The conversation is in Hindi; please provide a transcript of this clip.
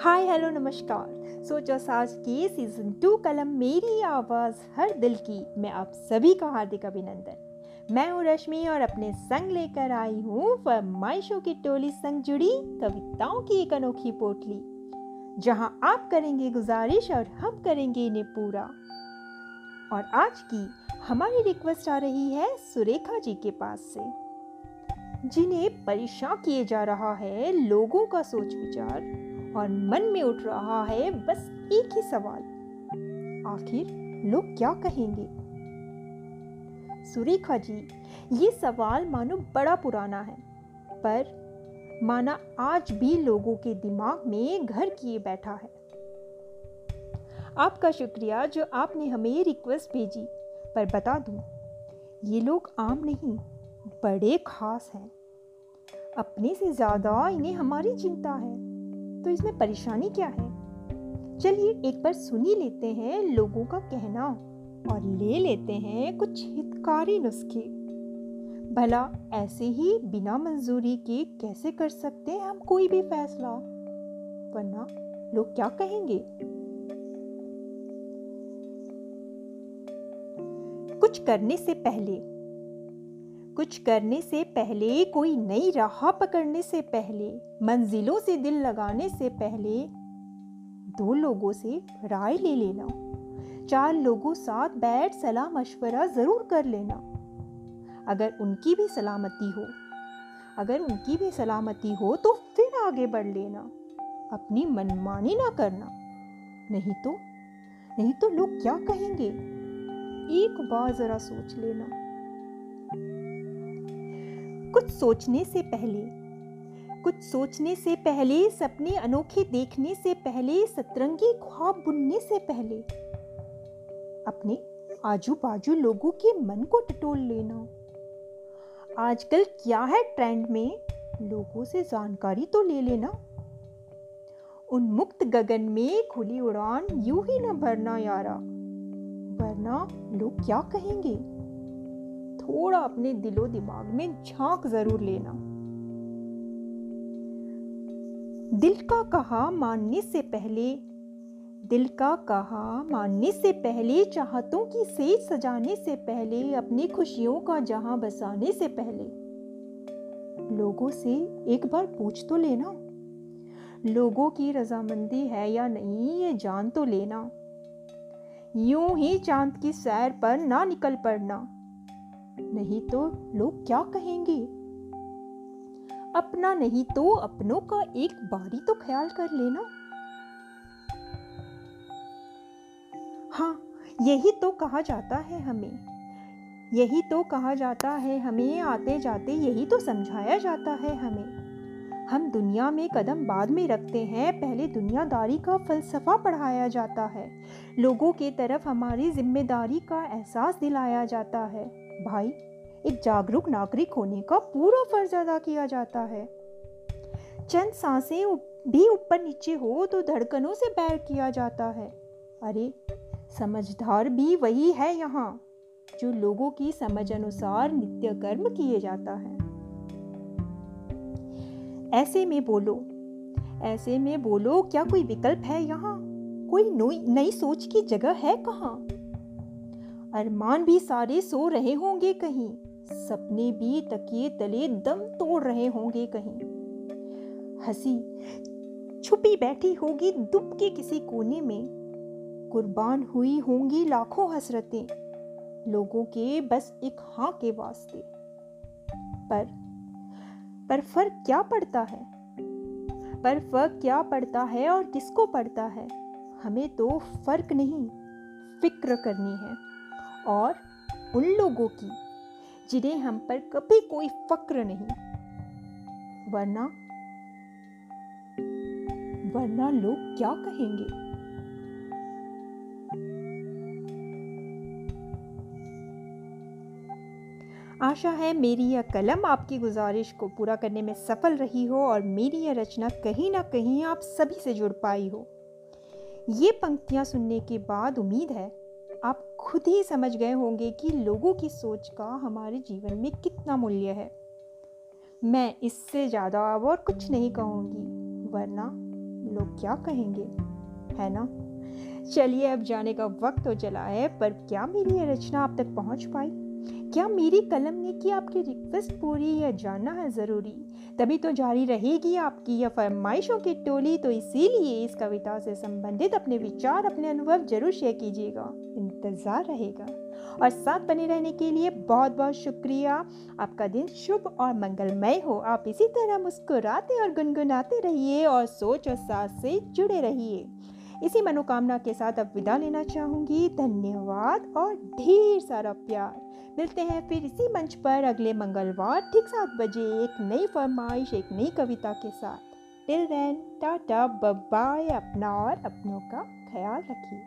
हाय हेलो नमस्कार। सोचो साज की सीज़न टू कलम मेरी आवाज़ हर दिल की मैं आप सभी का हार्दिक अभिनंदन। मैं हूँ रश्मि और अपने संग लेकर आई हूँ फरमाइशों की टोली संग जुड़ी कविताओं की एक अनोखी पोटली, जहाँ आप करेंगे गुजारिश और हम करेंगे इन्हें पूरा। और आज की हमारी रिक्वेस्ट आ रही है सुरेखा जी के पास से, जिन्हें परेशान किए जा रहा है लोगों का सोच विचार और मन में उठ रहा है बस एक ही सवाल। आखिर लोग क्या कहेंगे? सुरेखा जी, ये सवाल मानो बड़ा पुराना है, पर माना आज भी लोगों के दिमाग में घर किए बैठा है। आपका शुक्रिया जो आपने हमें ये रिक्वेस्ट भेजी, पर बता दूँ, ये लोग आम नहीं, बड़े खास हैं। अपने से ज़्यादा इन्हें हमारी चिंता है। तो इसमें परेशानी क्या है? चलिए एक बार सुनी लेते हैं लोगों का कहना और ले लेते हैं कुछ हितकारी नुस्खे। भला ऐसे ही बिना मंजूरी के कैसे कर सकते हैं हम कोई भी फैसला? वरना लोग क्या कहेंगे? कुछ करने से पहले कुछ करने से पहले, कोई नई राह पकड़ने से पहले, मंजिलों से दिल लगाने से पहले, दो लोगों से राय ले लेना। चार लोगों साथ बैठ सलाह मशवरा ज़रूर कर लेना। अगर उनकी भी सलामती हो, अगर उनकी भी सलामती हो तो फिर आगे बढ़ लेना। अपनी मनमानी ना करना। नहीं तो नहीं तो लोग क्या कहेंगे? एक बार जरा सोच लेना। सोचने से पहले। कुछ सोचने से पहले, सपने अनोखे देखने से पहले, सतरंगी ख्वाब बुनने से पहले। अपने आजू बाजू लोगों के मन को टटोल लेना। आजकल क्या है ट्रेंड में? लोगों से जानकारी तो ले लेना। उन्मुक्त गगन में खुली उड़ान यूँ ही न भरना यारा। वरना लोग क्या कहेंगे? थोड़ा अपने दिलो दिमाग में झाँक ज़रूर लेना। दिल का कहा मानने से पहले, दिल का कहा मानने से पहले, चाहतों की सेज सजाने से पहले, अपनी खुशियों का जहाँ बसाने से पहले। लोगों से एक बार पूछ तो लेना। लोगों की रजामंदी है या नहीं, ये जान तो लेना। यूँ ही चाँद की सैर पर ना निकल पड़ना। नहीं तो लोग क्या कहेंगे? अपना नहीं तो अपनों का एक बारी तो ख्याल कर लेना। हाँ यही तो कहा जाता है हमें। यही तो कहा जाता है हमें आते जाते यही तो समझाया जाता है हमें। हम दुनिया में कदम बाद में रखते हैं, पहले दुनियादारी का फलसफा पढ़ाया जाता है। लोगों के तरफ़ हमारी ज़िम्मेदारी का एहसास दिलाया जाता है। भाई, एक जागरूक नागरिक होने का पूरा फ़र्ज़ अदा किया जाता है। चंद साँसें भी ऊपर नीचे हो तो धड़कनों से बैर किया जाता है। अरे, समझदार भी वही है यहाँ, जो लोगों की समझ अनुसार नित्य कर्म किए जाता है। ऐसे में बोलो, ऐसे में बोलो, क्या कोई विकल्प है यहाँ? कोई नई सोच की जगह है कहाँ? अरमान भी सारे सो रहे होंगे कहीं। सपने भी तकिए तले दम तोड़ रहे होंगे कहीं। हँसी छुपी बैठी होगी दुब के किसी कोने में। कुर्बान हुई होंगी लाखों हसरतें, लोगों के बस एक हाँ के वास्ते। पर पर फ़र्क क्या पड़ता है? पर फ़र्क क्या पड़ता है और किसको पड़ता है? हमें तो फ़र्क नहीं, फ़िक्र करनी है। और उन लोगों की, जिन्हें हम पर कभी कोई फक्र नहीं। वरना वरना लोग क्या कहेंगे? आशा है मेरी यह कलम आपकी गुजारिश को पूरा करने में सफल रही हो और मेरी यह रचना कहीं ना कहीं आप सभी से जुड़ पाई हो। ये पंक्तियाँ सुनने के बाद उम्मीद है आप खुद ही समझ गए होंगे कि लोगों की सोच का हमारे जीवन में कितना मूल्य है। मैं इससे ज़्यादा अब और कुछ नहीं कहूँगी, वरना लोग क्या कहेंगे, है ना? चलिए, अब जाने का वक्त तो चला है, पर क्या मेरी ये रचना आप तक पहुँच पाई? क्या मेरी कलम ने की आपकी रिक्वेस्ट पूरी यह जानना है ज़रूरी? तभी तो जारी रहेगी आपकी यह फरमाइशों की टोली तो इसीलिए इस कविता से संबंधित अपने विचार, अपने अनुभव ज़रूर शेयर कीजिएगा। इंतज़ार रहेगा। और साथ बने रहने के लिए बहुत बहुत शुक्रिया। आपका दिन शुभ और मंगलमय हो। आप इसी तरह मुस्कुराते और गुनगुनाते रहिए और सोच और साथ से जुड़े रहिए। इसी मनोकामना के साथ अब विदा लेना चाहूँगी। धन्यवाद और ढेर सारा प्यार। मिलते हैं फिर इसी मंच पर अगले मंगलवार ठीक सात बजे एक नई फरमाइश, एक नई कविता के साथ। टिल देन टाटा बाय अपना और अपनों का ख्याल रखिए।